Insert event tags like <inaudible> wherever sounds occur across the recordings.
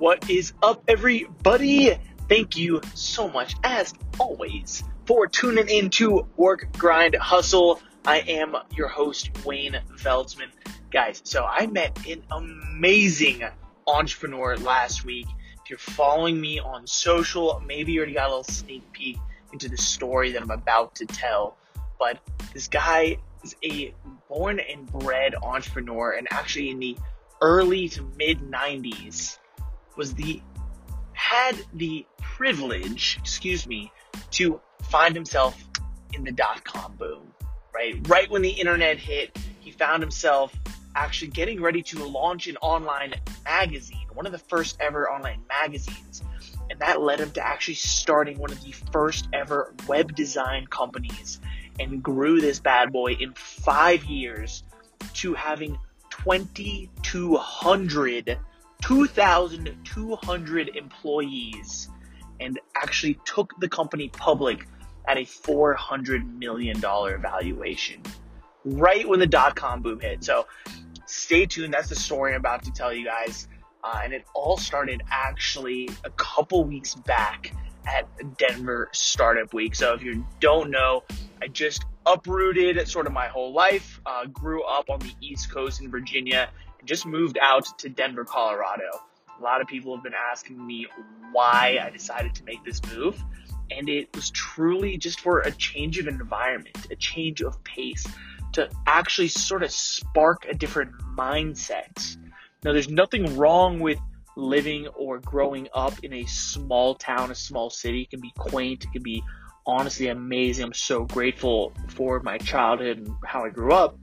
What is up, everybody? Thank you so much, as always, for tuning in to Work, Grind, Hustle. I am your host, Wayne Veldsman. Guys, so I met an amazing entrepreneur last week. If you're following me on social, maybe you already got a little sneak peek into the story that I'm about to tell. But this guy is a born and bred entrepreneur and actually in the early to mid 90s was the had the privilege, excuse me, to find himself in the dot com boom, right? Right when the internet hit, he found himself actually getting ready to launch an online magazine, one of the first ever online magazines. And that led him to actually starting one of the first ever web design companies and grew this bad boy in five years to having 2,200, 2,200 employees and actually took the company public at a $400 million valuation right when the dot com boom hit. So stay tuned. That's the story I'm about to tell you guys. Uh, and it all started actually a couple weeks back at Denver Startup Week. So if you don't know, I just uprooted sort of my whole life, uh, grew up on the East Coast in Virginia, just moved out to Denver, Colorado. A lot of people have been asking me why I decided to make this move. And it was truly just for a change of environment, a change of pace, to actually sort of spark a different mindset. Now, there's nothing wrong with living or growing up in a small town, a small city. It can be quaint, it can be honestly amazing. I'm so grateful for my childhood and how I grew up.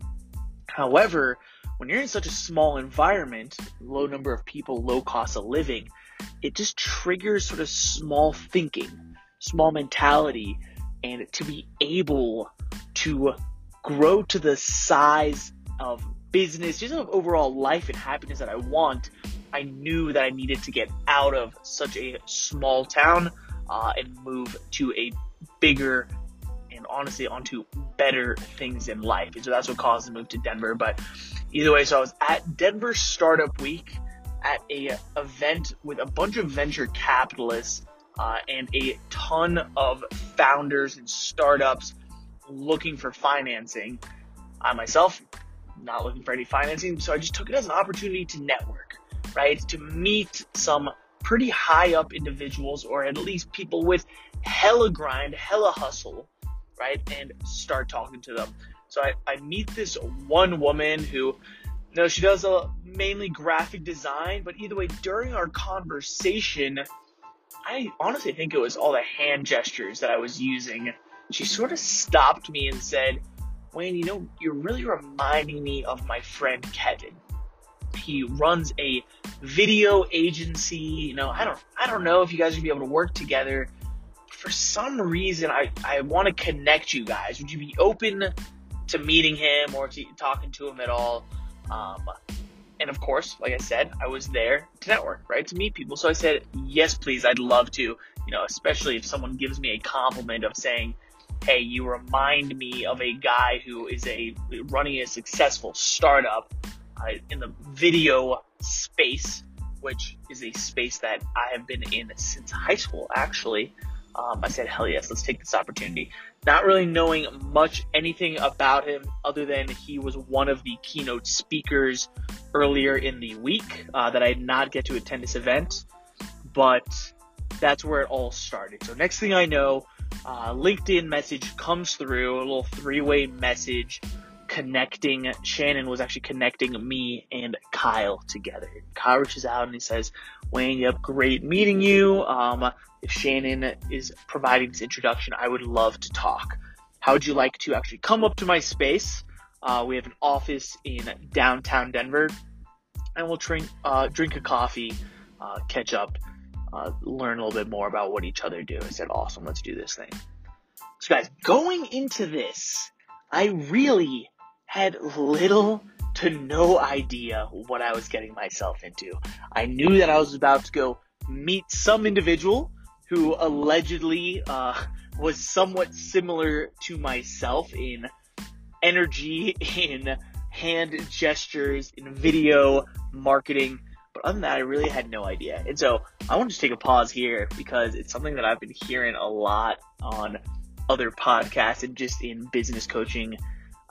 However, when you're in such a small environment, low number of people, low cost of living, it just triggers sort of small thinking, small mentality, and to be able to grow to the size of business, just of overall life and happiness that I want, I knew that I needed to get out of such a small town uh, and move to a bigger and honestly onto better things in life. And so that's what caused the move to Denver. But either way, so I was at Denver Startup Week at a event with a bunch of venture capitalists uh, and a ton of founders and startups looking for financing. I myself, not looking for any financing, so I just took it as an opportunity to network, right? To meet some pretty high up individuals or at least people with hella grind, hella hustle, right? And start talking to them. So I, I meet this one woman who, you know, she does a mainly graphic design, but either way, during our conversation, I honestly think it was all the hand gestures that I was using. She sort of stopped me and said, Wayne, you know, you're really reminding me of my friend Kevin. He runs a video agency. You know, I don't, I don't know if you guys would be able to work together. For some reason, I, I want to connect you guys. Would you be open to meeting him or to talking to him at all? Um, and of course, like I said, I was there to network, right? To meet people. So I said, yes, please. I'd love to, you know, especially if someone gives me a compliment of saying, hey, you remind me of a guy who is a running a successful startup uh, in the video space, which is a space that I have been in since high school, actually. Um, I said, hell yes, let's take this opportunity. Not really knowing much anything about him other than he was one of the keynote speakers earlier in the week uh, that I did not get to attend this event, but that's where it all started. So next thing I know, uh, LinkedIn message comes through, a little three-way message connecting. Shannon was actually connecting me and Kyle together. Kyle reaches out and he says, Wayne, yep, great meeting you. Um, if Shannon is providing this introduction, I would love to talk. How would you like to actually come up to my space? Uh, we have an office in downtown Denver, and we'll drink uh, drink a coffee, uh, catch up, uh, learn a little bit more about what each other do. I said, awesome, let's do this thing. So, guys, going into this, I really had little to no idea what I was getting myself into. I knew that I was about to go meet some individual who allegedly uh, <laughs> was somewhat similar to myself in energy, <laughs> in hand gestures, in video marketing. But other than that, I really had no idea. And so I want to take a pause here because it's something that I've been hearing a lot on other podcasts and just in business coaching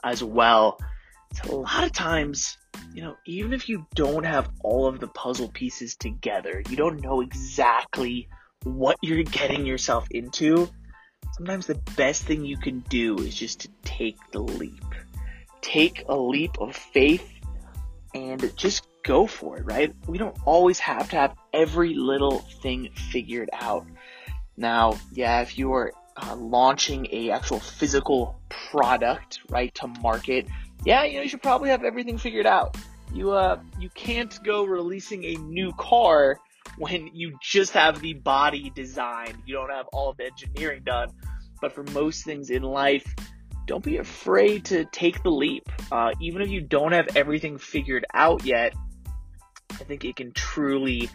as well. So a lot of times, you know, even if you don't have all of the puzzle pieces together, you don't know exactly what you're getting yourself into, sometimes the best thing you can do is just to take the leap. Take a leap of faith and just go for it, right? We don't always have to have every little thing figured out. Now, yeah, if you are uh, launching a actual physical product, right, to market, yeah, you know, you should probably have everything figured out. You uh, you can't go releasing a new car when you just have the body designed. You don't have all the engineering done. But for most things in life, don't be afraid to take the leap. Uh, even if you don't have everything figured out yet, I think it can truly,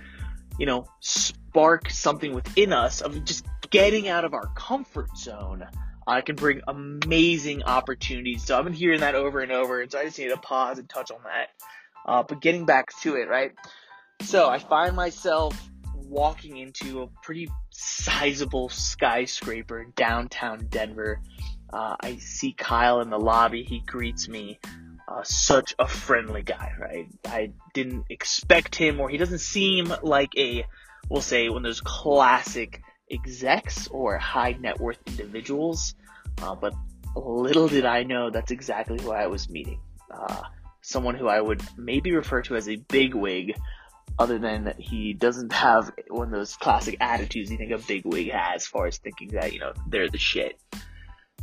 you know, spark something within us of just getting out of our comfort zone. Uh, can bring amazing opportunities. So I've been hearing that over and over, and so I just need to pause and touch on that. Uh, but getting back to it, right? So I find myself walking into a pretty sizable skyscraper downtown Denver uh, I see Kyle in the lobby. He greets me. Uh, such a friendly guy, right? I didn't expect him, or he doesn't seem like a, we'll say, one of those classic execs or high net worth individuals. Uh, but little did I know that's exactly who I was meeting. Uh, someone who I would maybe refer to as a big wig, other than he doesn't have one of those classic attitudes you think a big wig has, as far as thinking that, you know, they're the shit.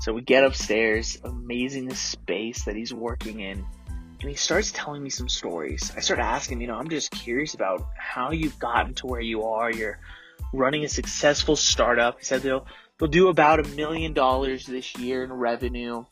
So we get upstairs, amazing space that he's working in, and he starts telling me some stories. I start asking, you know, I'm just curious about how you've gotten to where you are. You're running a successful startup. He said they'll they'll do about a million dollars this year in revenue.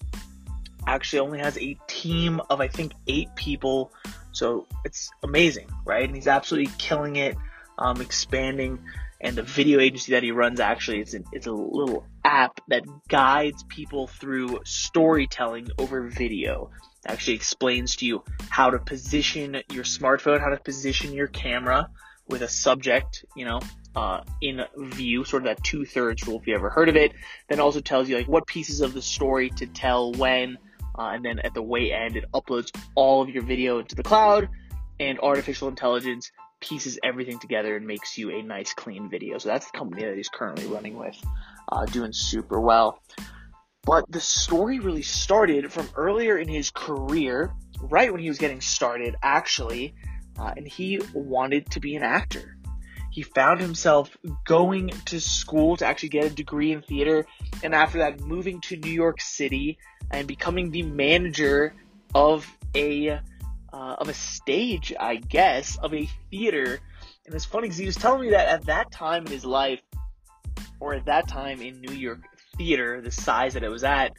Actually, only has a team of I think eight people, so it's amazing, right? And he's absolutely killing it, um, expanding and the video agency that he runs actually it's, an, it's a little app that guides people through storytelling over video actually explains to you how to position your smartphone how to position your camera with a subject you know uh, in view sort of that two-thirds rule if you ever heard of it then also tells you like what pieces of the story to tell when uh, and then at the way end it uploads all of your video into the cloud and artificial intelligence pieces everything together and makes you a nice clean video. So that's the company that he's currently running with, uh, doing super well. But the story really started from earlier in his career, right when he was getting started, actually, uh, and he wanted to be an actor. He found himself going to school to actually get a degree in theater, and after that, moving to New York City and becoming the manager of a uh, of a stage, I guess, of a theater. And it's funny because he was telling me that at that time in his life, or at that time in New York theater, the size that it was at,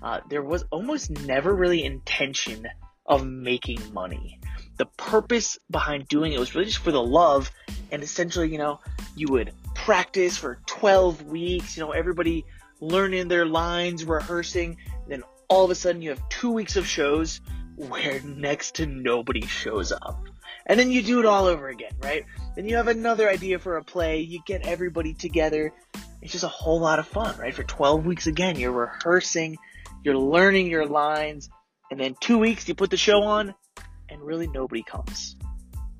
uh, there was almost never really intention of making money. The purpose behind doing it was really just for the love, and essentially, you know, you would practice for 12 weeks, you know, everybody learning their lines, rehearsing, then all of a sudden you have two weeks of shows where next to nobody shows up. And then you do it all over again, right? Then you have another idea for a play, you get everybody together. It's just a whole lot of fun, right? For 12 weeks again, you're rehearsing, you're learning your lines, and then two weeks you put the show on, and really nobody comes.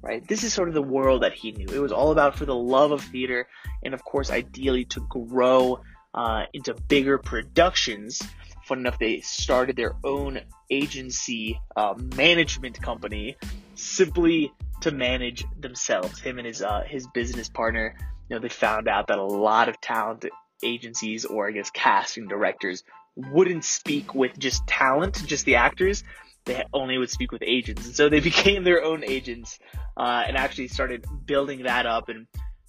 Right? This is sort of the world that he knew. It was all about for the love of theater, and of course, ideally to grow uh, into bigger productions fun enough, they started their own agency uh, management company simply to manage themselves. Him and his uh, his business partner, you know, they found out that a lot of talent agencies or I guess casting directors wouldn't speak with just talent, just the actors. They only would speak with agents, and so they <laughs> became their own agents uh, and actually started building that up. And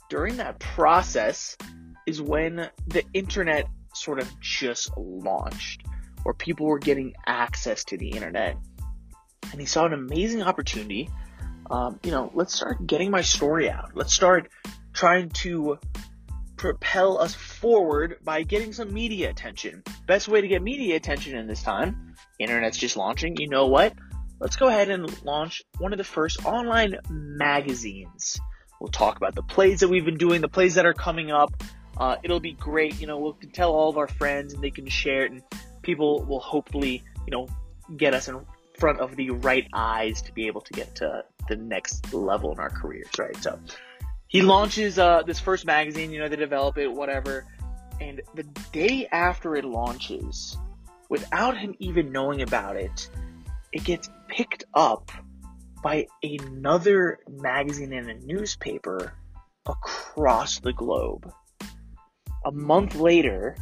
during that process is when the internet sort of just launched, or people were getting access to the internet. And he saw an amazing opportunity. Um, you know, let's start getting my story out. Let's start trying to propel us forward by getting some media attention. Best way to get media attention in this time, internet's just launching. You know what? let's go ahead and launch one of the first online magazines. We'll talk about the plays that we've been doing, the plays that are coming up. Uh, it'll be great. You know, we'll tell all of our friends and they can share it and people will hopefully, you know, get us in front of the right eyes to be able to get to the next level in our careers, right? So he launches uh, this first magazine, you know, they develop it, whatever. And the day after it launches, without him even knowing about it, it gets picked up by another magazine and a newspaper across the globe. A month later,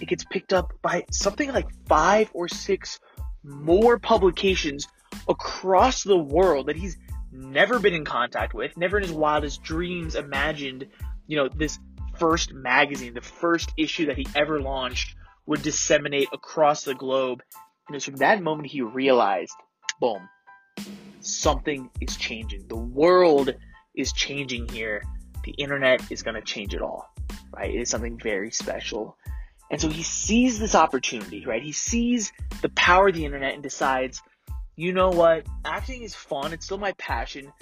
it gets picked up by something like five or six more publications across the world that he's never been in contact with, never in his wildest dreams imagined, you know, this first magazine, the first issue that he ever launched would disseminate across the globe. And it's from that moment he realized, boom, something is changing. The world is changing here. The internet is going to change it all, right? It is something very special. And so he sees this opportunity, right? He sees the power of the internet and decides, you know what? Acting is fun. It's still my passion,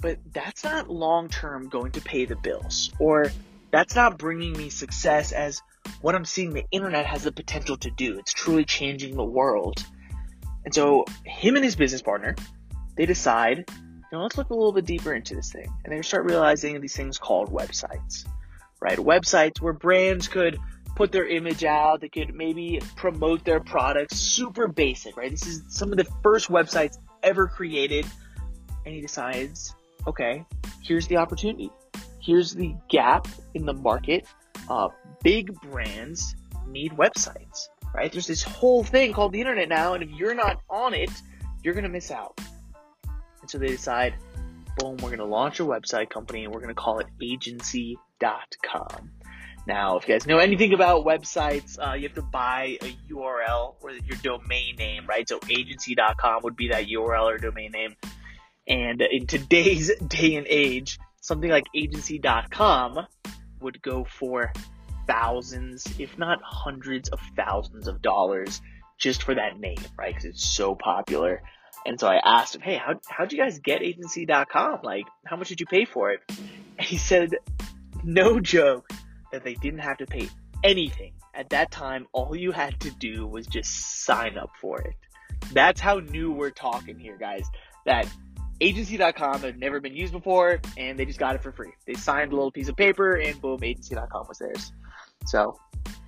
but that's not long term going to pay the bills or that's not bringing me success as what I'm seeing the internet has the potential to do. It's truly changing the world. And so him and his business partner, they decide, you know, let's look a little bit deeper into this thing. And they start realizing these things called websites, right? Websites where brands could put their image out. They could maybe promote their products. Super basic, right? This is some of the first websites ever created. And he decides, okay, here's the opportunity. Here's the gap in the market. Uh, big brands need websites, right? There's this whole thing called the internet now, and if you're not on it, you're gonna miss out. And so they decide, boom, we're gonna launch a website company and we're gonna call it agency.com. Now, if you guys know anything about websites, uh, you have to buy a URL or your domain name, right? So agency.com would be that URL or domain name. And in today's <laughs> day and age, something like agency.com would go for thousands, if not hundreds of thousands of dollars just for that name, right? Because it's so popular. And so I asked him, hey, how, how'd you guys get agency.com? Like, how much did you pay for it? And he said, no joke that they didn't have to pay anything. At that time, all you had to do was just sign up for it. That's how new we're talking here, guys. That agency.com had never been used before and they just got it for free. They signed a little piece of paper and boom, agency.com was theirs. So,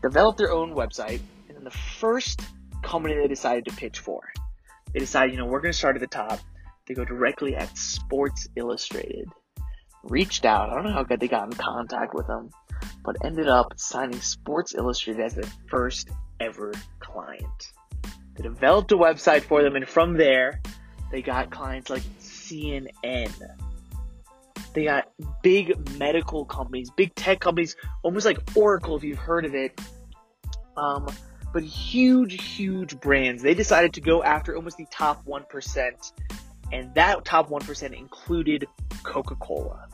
developed their own website and then the first company they decided to pitch for, they decided, you know, we're going to start at the top. They go directly at Sports Illustrated. Reached out. I don't know how good they got in contact with them but ended up signing Sports Illustrated as their first ever client. They developed a website for them, and from there, they got clients like CNN. They got big medical companies, big tech companies, almost like Oracle, if you've heard of it. Um, but huge, huge brands. They decided to go after almost the top 1%, and that top 1% included Coca Cola.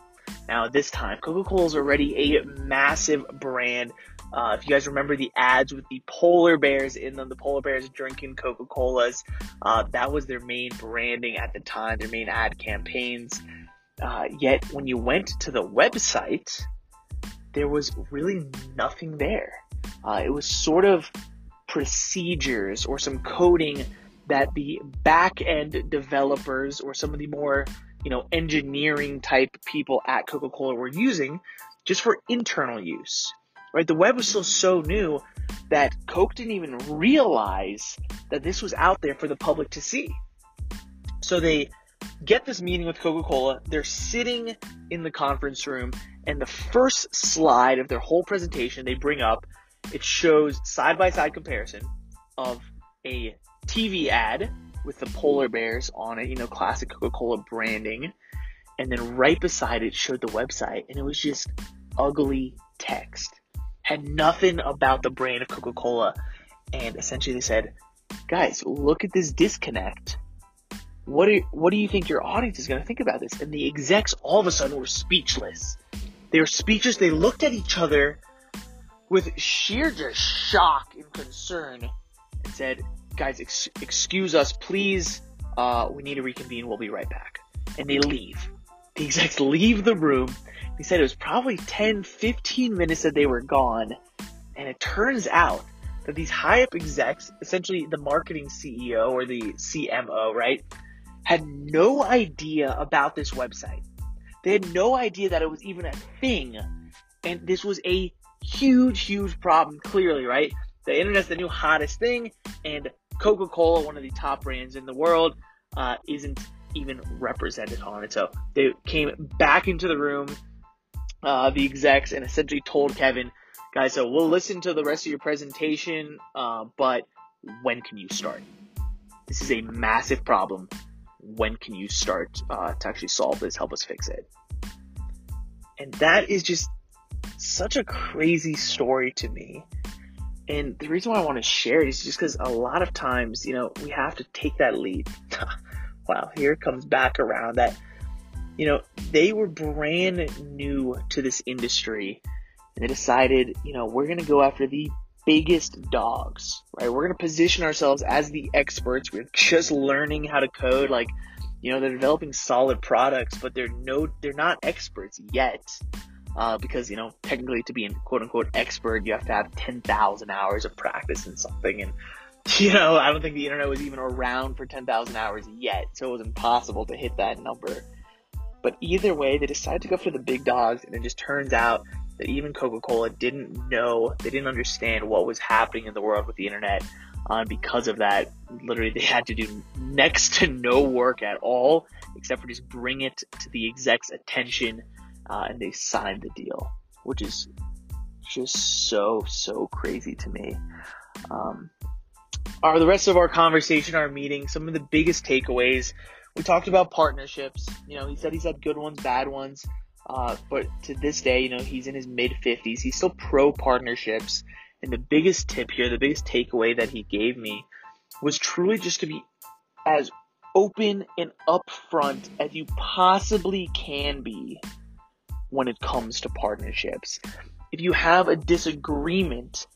Now, this time, Coca Cola is already a massive brand. Uh, if you guys remember the ads with the polar bears in them, the polar bears drinking Coca Colas, uh, that was their main branding at the time, their main ad campaigns. Uh, yet, when you went to the website, there was really nothing there. Uh, it was sort of procedures or some coding that the back end developers or some of the more you know, engineering type people at Coca-Cola were using just for internal use, right? The web was still so new that Coke didn't even realize that this was out there for the public to see. So they get this meeting with Coca-Cola. They're sitting in the conference room and the first slide of their whole presentation they bring up, it shows side by side comparison of a TV ad with the polar bears on it, you know, classic Coca-Cola branding. And then right beside it showed the website and it was just ugly text. Had nothing about the brand of Coca-Cola. And essentially they said, guys, look at this disconnect. What do, what do you think your audience is going to think about this? And the execs all of a sudden were speechless. They were speechless. They looked at each other with sheer just shock and concern and said, guys, ex- excuse us, please uh, we need to reconvene. We'll be right back. And they leave. The execs leave the room. They said it was probably 10, 15 minutes that they were gone. And it turns out that these high up execs, essentially the marketing CEO or the CMO, right, had no idea about this website. They had no idea that it was even a thing. And this was a huge, huge problem, clearly, right? The internet's the new hottest thing, and Coca Cola, one of the top brands in the world, uh, isn't even represented on it. So they came back into the room, uh, the execs, and essentially told Kevin, guys, so we'll listen to the rest of your presentation, uh, but when can you start? This is a massive problem. When can you start uh, to actually solve this? Help us fix it. And that is just such a crazy story to me. And the reason why I want to share it is just because a lot of times, you know, we have to take that leap. <laughs> wow, here comes back around that, you know, they were brand new to this industry and they decided, you know, we're going to go after the biggest dogs, right? We're going to position ourselves as the experts. We're just learning how to code. Like, you know, they're developing solid products, but they're no, they're not experts yet. Uh, because, you know, technically to be an quote unquote expert, you have to have 10,000 hours of practice in something. And, <laughs> you know, I don't think the internet was even around for 10,000 hours yet. So it was impossible to hit that number. But either way, they decided to go for the big dogs, and it just turns out that even Coca-Cola didn't know, they didn't understand what was happening in the world with the internet. Uh, because of that, literally they had to do next to no work at all, except for just bring it to the exec's attention, uh, and they signed the deal, which is just so so crazy to me. Um, our the rest of our conversation, our meeting, some of the biggest takeaways. We talked about partnerships. You know, he said he's had good ones, bad ones. Uh, but to this day, you know, he's in his mid 50s. He's still pro partnerships. And the biggest tip here, the biggest takeaway that he gave me was truly just to be as open and upfront as you possibly can be when it comes to partnerships. If you have a disagreement,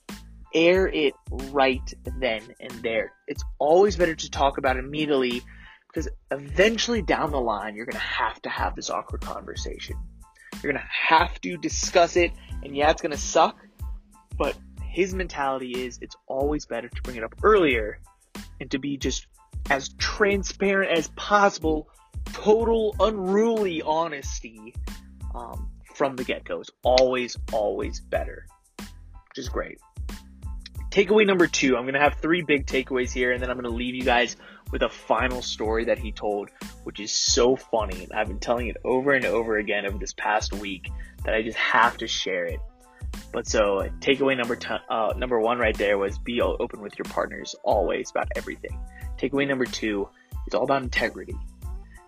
air it right then and there. It's always better to talk about it immediately because eventually down the line, you're going to have to have this awkward conversation. You're going to have to discuss it, and yeah, it's going to suck, but his mentality is it's always better to bring it up earlier and to be just as transparent as possible, total unruly honesty um, from the get go is always, always better, which is great. Takeaway number two, I'm going to have three big takeaways here, and then I'm going to leave you guys with a final story that he told, which is so funny. And I've been telling it over and over again over this past week that I just have to share it. But so takeaway number t- uh, number one right there was be open with your partners always about everything. Takeaway number two is all about integrity.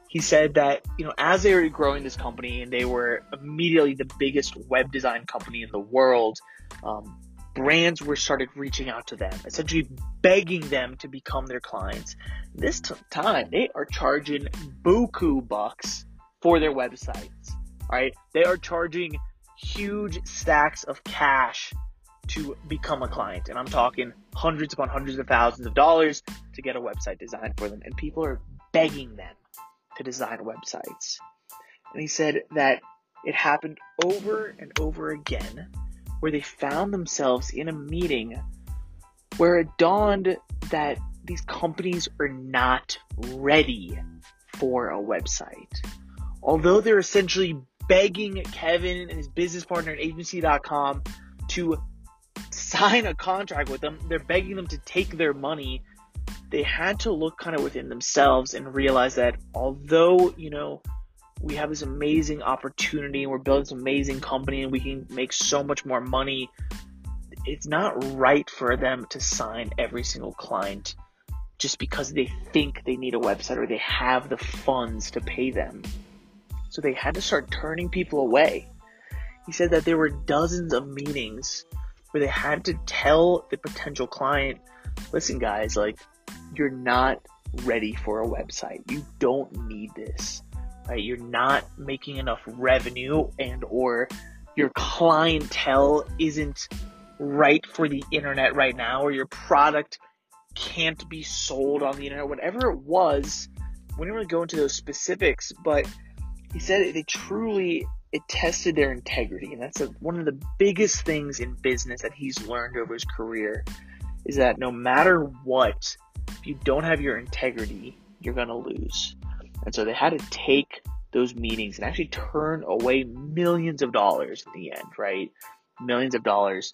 He said that you know as they were growing this company and they were immediately the biggest web design company in the world, um, brands were started reaching out to them, essentially begging them to become their clients. This t- time, they are charging buku bucks for their websites. All right, they are charging huge stacks of cash to become a client, and I'm talking hundreds upon hundreds of thousands of dollars to get a website designed for them, and people are begging them to design websites. And he said that it happened over and over again where they found themselves in a meeting where it dawned that these companies are not ready for a website. Although they're essentially begging Kevin and his business partner at agency.com to sign a contract with them, they're begging them to take their money. They had to look kind of within themselves and realize that although, you know, we have this amazing opportunity and we're building this amazing company and we can make so much more money. It's not right for them to sign every single client just because they think they need a website or they have the funds to pay them. So they had to start turning people away. He said that there were dozens of meetings where they had to tell the potential client, listen guys, like, you're not ready for a website. You don't need this right? You're not making enough revenue and or your clientele isn't right for the internet right now or your product can't be sold on the internet, whatever it was. We didn't really go into those specifics, but he said they truly it tested their integrity, and that's a, one of the biggest things in business that he's learned over his career is that no matter what, if you don't have your integrity, you're gonna lose. And so they had to take those meetings and actually turn away millions of dollars in the end, right? Millions of dollars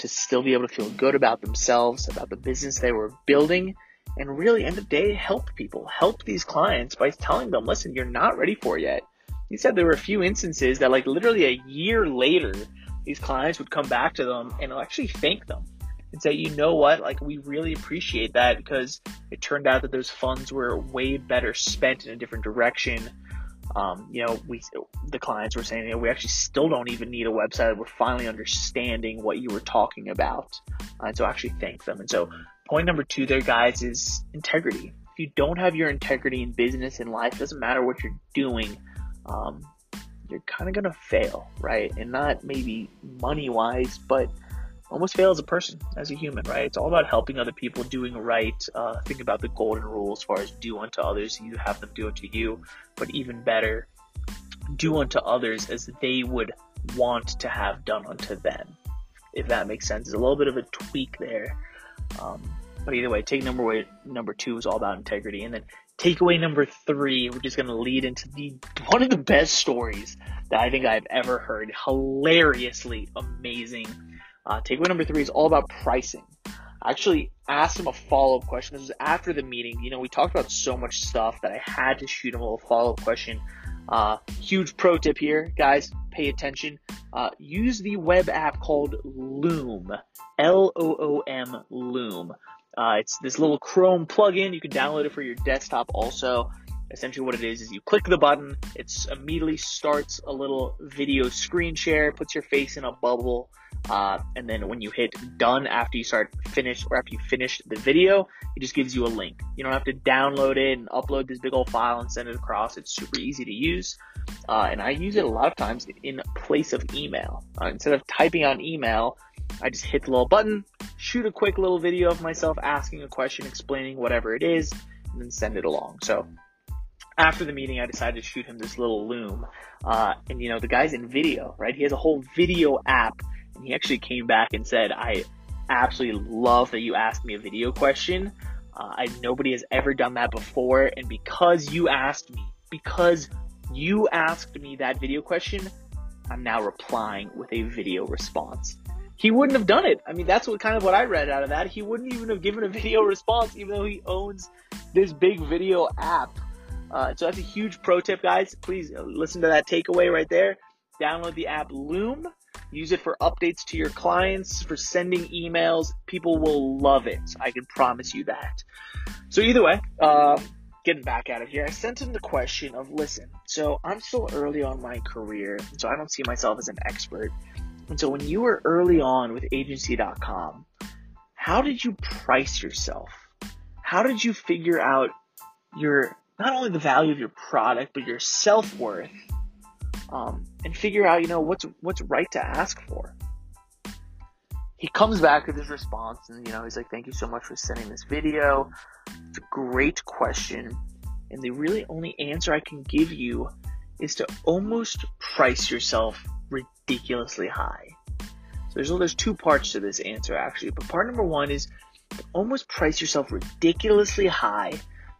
to still be able to feel good about themselves, about the business they were building, and really end of the day help people, help these clients by telling them, listen, you're not ready for it yet. He said there were a few instances that like literally a year later, these clients would come back to them and actually thank them and say, you know what, like we really appreciate that because it turned out that those funds were way better spent in a different direction. Um, you know, we the clients were saying, you know, we actually still don't even need a website. We're finally understanding what you were talking about, uh, and so actually thank them. And so, point number two there, guys, is integrity. If you don't have your integrity in business and life, doesn't matter what you're doing um, you're kind of to fail, right? And not maybe money wise, but almost fail as a person, as a human, right? It's all about helping other people, doing right. Uh, think about the golden rule as far as do unto others, you have them do unto you, but even better, do unto others as they would want to have done unto them. If that makes sense, there's a little bit of a tweak there. Um, but either way, take number way, number two is all about integrity, and then takeaway number three, which is going to lead into the one of the best stories that I think I've ever heard. Hilariously amazing. Uh, takeaway number three is all about pricing. I actually asked him a follow up question. This was after the meeting. You know, we talked about so much stuff that I had to shoot him a follow up question. Uh, huge pro tip here, guys. Pay attention. Uh, use the web app called Loom. L O O M Loom. Uh, it's this little Chrome plugin. You can download it for your desktop also. Essentially, what it is is you click the button, it immediately starts a little video screen share, puts your face in a bubble, uh, and then when you hit done after you start finish or after you finish the video, it just gives you a link. You don't have to download it and upload this big old file and send it across. It's super easy to use, uh, and I use it a lot of times in place of email. Uh, instead of typing on email, I just hit the little button, shoot a quick little video of myself asking a question, explaining whatever it is, and then send it along. So after the meeting, I decided to shoot him this little loom. Uh, and you know, the guy's in video, right? He has a whole video app, and he actually came back and said, "I absolutely love that you asked me a video question. Uh, I nobody has ever done that before, and because you asked me, because you asked me that video question, I'm now replying with a video response." he wouldn't have done it. I mean, that's what kind of what I read out of that. He wouldn't even have given a <laughs> video response, even though he owns this big video app. Uh, so that's a huge pro tip, guys. Please listen to that takeaway right there. Download the app Loom. Use it for updates to your clients, for sending emails. People will love it. I can promise you that. So either way, uh, getting back at it here, I sent him the question of, listen, so I'm still early on my career, so I don't see myself as an expert. And so when you were early on with agency.com, how did you price yourself? How did you figure out your, not only the value of your product, but your self-worth? Um, and figure out, you know, what's, what's right to ask for. He comes back with his response and, you know, he's like, thank you so much for sending this video. It's a great question. And the really only answer I can give you is to almost price yourself ridiculously high. So there's there's two parts to this answer actually, but part number one is almost price yourself ridiculously high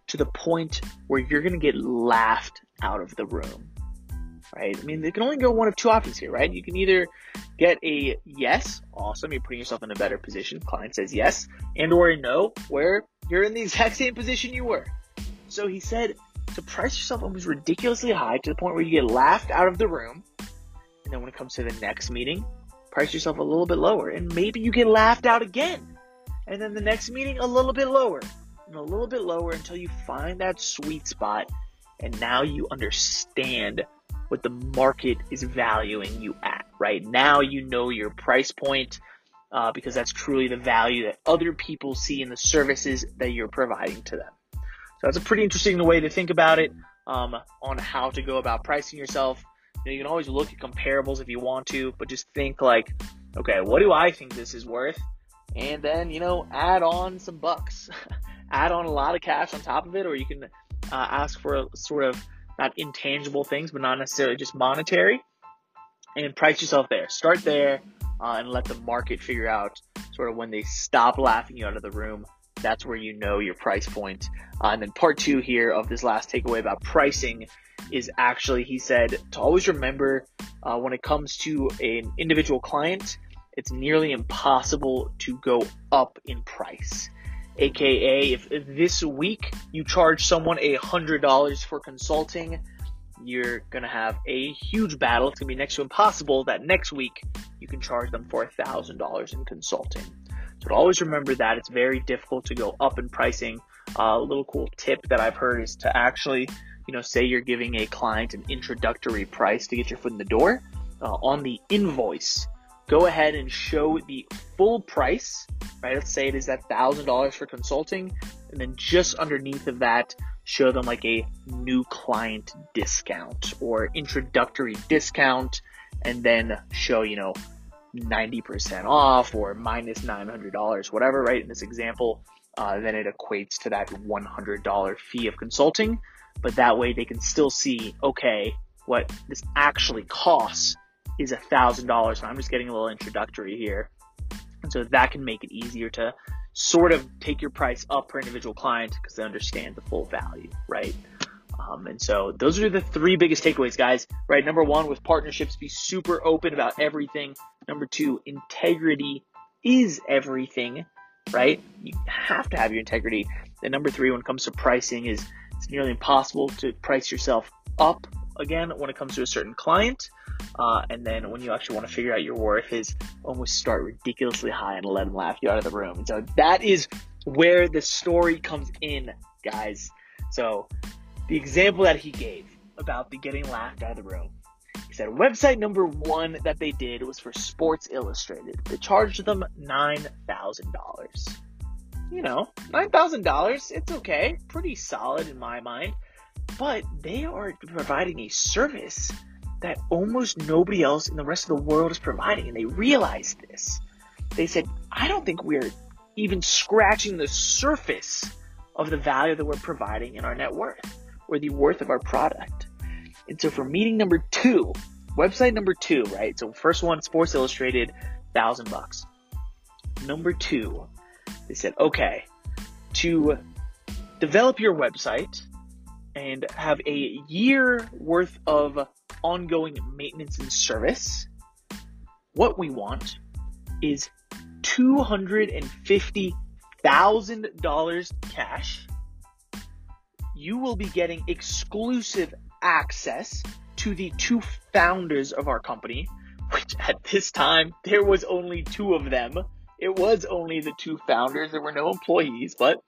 to the point where you're gonna get laughed out of the room. Right? I mean, they can only go one of two options here, right? You can either get a yes, awesome, you're putting yourself in a better position. Client says yes, and or a no, where you're in the <laughs> exact same position you were. So he said to price yourself almost ridiculously high to the point where you get laughed out of the room and then when it comes to the next meeting, price yourself a little bit lower. And maybe you get laughed out again. And then the next meeting, a little bit lower. And a little bit lower until you find that sweet spot. And now you understand what the market is valuing you at, right? Now you know your price point uh, because that's truly the value that other people see in the services that you're providing to them. So that's a pretty interesting way to think about it um, on how to go about pricing yourself know, you can always look at comparables if you want to, but just think like, okay, what do I think this is worth? and then, you know, add on some bucks. <laughs> add on a lot of cash on top of it, or you can uh, ask for a sort of not intangible things, but not necessarily just monetary, and price yourself there. Start there uh, and let the market figure out sort of when they stop laughing you out of the room. That's where you know your price point. Uh, and then part two here of this last takeaway about pricing is actually, he said, to always remember uh, when it comes to an individual client, it's nearly impossible to go up in price. AKA, if, this week you charge someone a hundred dollars for consulting, you're gonna have a huge battle. It's gonna be next to impossible that next week you can charge them for a thousand dollars in consulting. So always remember that it's very difficult to go up in pricing. Uh, a little cool tip that I've heard is to actually, you know, say you're giving a client an introductory price to get your foot in the door. Uh, on the invoice, go ahead and show the full price, right? Let's say it is that thousand dollars for consulting, and then just underneath of that, show them like a new client discount or introductory discount, and then show, you know, 90% off or minus $900, whatever, right? In this example, uh, then it equates to that $100 fee of consulting. But that way they can still see, okay, what this actually costs is a thousand dollars. I'm just getting a little introductory here. And so that can make it easier to sort of take your price up per individual client because they understand the full value, right? Um, and so those are the three biggest takeaways, guys, right? Number one, with partnerships, be super open about everything. Number two, integrity is everything, right? You have to have your integrity. And number three, when it comes to pricing, is it's nearly impossible to price yourself up again when it comes to a certain client. Uh, and then when you actually want to figure out your worth is almost start ridiculously high and let them laugh you out of the room. So that is where the story comes in, guys. So the example that he gave about the getting laughed out of the room. He said website number one that they did was for Sports Illustrated. They charged them nine thousand dollars. You know, nine thousand dollars, it's okay. Pretty solid in my mind. But they are providing a service that almost nobody else in the rest of the world is providing, and they realized this. They said, I don't think we're even scratching the surface of the value that we're providing in our net worth or the worth of our product. And so for meeting number two, website number two, right? So first one, Sports Illustrated, thousand bucks. Number two, they said, okay, to develop your website and have a year worth of ongoing maintenance and service, what we want is $250,000 cash you will be getting exclusive access to the two founders of our company, which at this time there was only two of them. It was only the two founders. There were no employees, but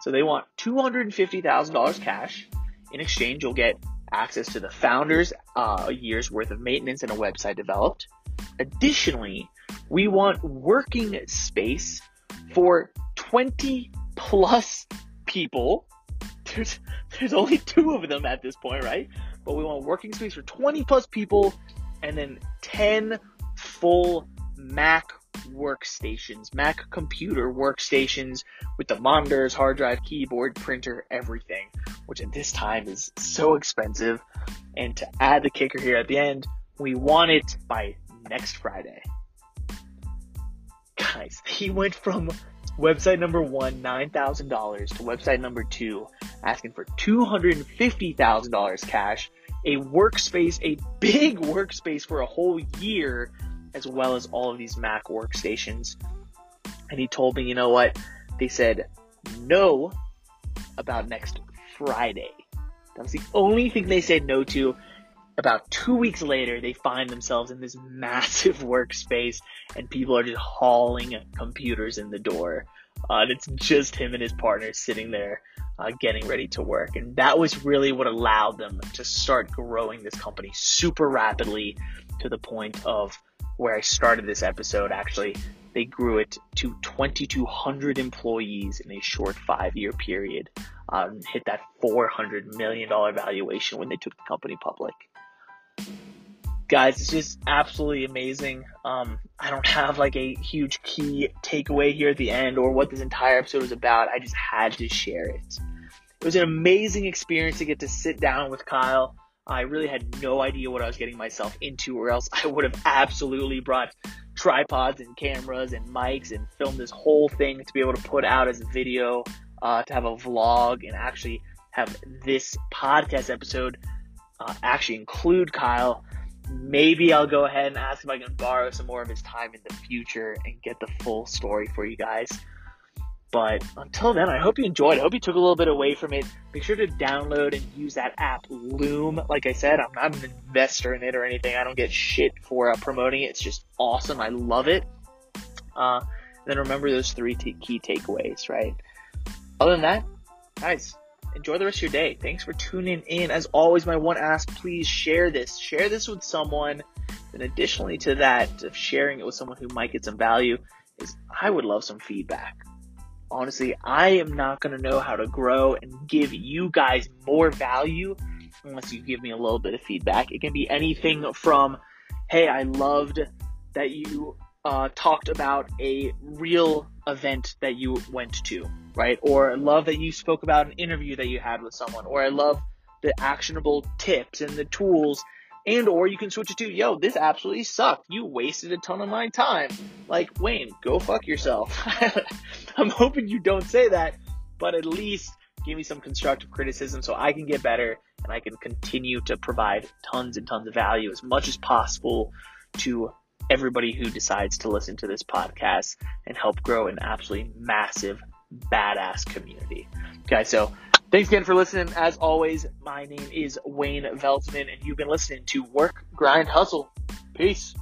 so they want $250,000 cash. In exchange, you'll get access to the founders, uh, year's worth of maintenance and a website developed. Additionally, we want working space for 20 plus people there's there's only two of them at this point, right? But we want working space for 20 plus people and then 10 full Mac workstations, Mac computer workstations with the monitors, hard drive, keyboard, printer, everything, which at this time is so expensive. And to add the kicker here at the end, we want it by next Friday. Guys, <laughs> he went from website number one, $9,000 to website number two, asking for $250,000 cash, a workspace, a big workspace for a whole year, as well as all of these Mac workstations. And he told me, you know what? They said no about next Friday. That was the only thing they said no to. About two weeks later, they find themselves in this <laughs> massive workspace and people are just hauling computers in the door. Uh, and it's just him and his partner sitting there uh, getting ready to work. And that was really what allowed them to start growing this company super rapidly to the point of where I started this episode. Actually, they grew it to 2,200 employees in a short five year period, um, hit that $400 million valuation when they took the company public guys, it's just absolutely amazing. Um, I don't have like a huge key takeaway here at the end or what this entire episode was about. I just had to share it. It was an amazing experience to get to sit down with Kyle. I really had no idea what I was getting myself into, or else I would have absolutely brought tripods and cameras and mics and filmed this whole thing to be able to put out as a video, uh, to have a vlog, and actually have this podcast episode uh, actually include Kyle. Maybe I'll go ahead and ask if I can borrow some more of his time in the future and get the full story for you guys. But until then, I hope you enjoyed. I hope you took a little bit away from it. Make sure to download and use that app Loom. Like I said, I'm not an investor in it or anything. I don't get shit for uh, promoting it. It's just awesome. I love it. Uh, then remember those three t- key takeaways, right? Other than that, guys, enjoy the rest of your day. Thanks for tuning in. As always, my one ask, please share this. Share this with someone. And additionally to that, of sharing it with someone who might get some value, is I would love some feedback honestly, I am not going to know how to grow and give you guys more value unless you give me a little bit of feedback. It can be anything from, hey, I loved that you uh, talked about a real event that you went to, right? Or I love that you spoke about an interview that you had with someone, or I love the actionable tips and the tools and or you can switch it to, yo, this absolutely sucked. You wasted a ton of my time. Like, Wayne, go fuck yourself. <laughs> I'm hoping you don't say that, but at least give me some constructive criticism so I can get better and I can continue to provide tons and tons of value as much as possible to everybody who decides to listen to this podcast and help grow an absolutely massive, badass community. Okay, so Thanks again for listening. As always, my name is Wayne Veltman, and you've been listening to Work, Grind, Hustle. Peace.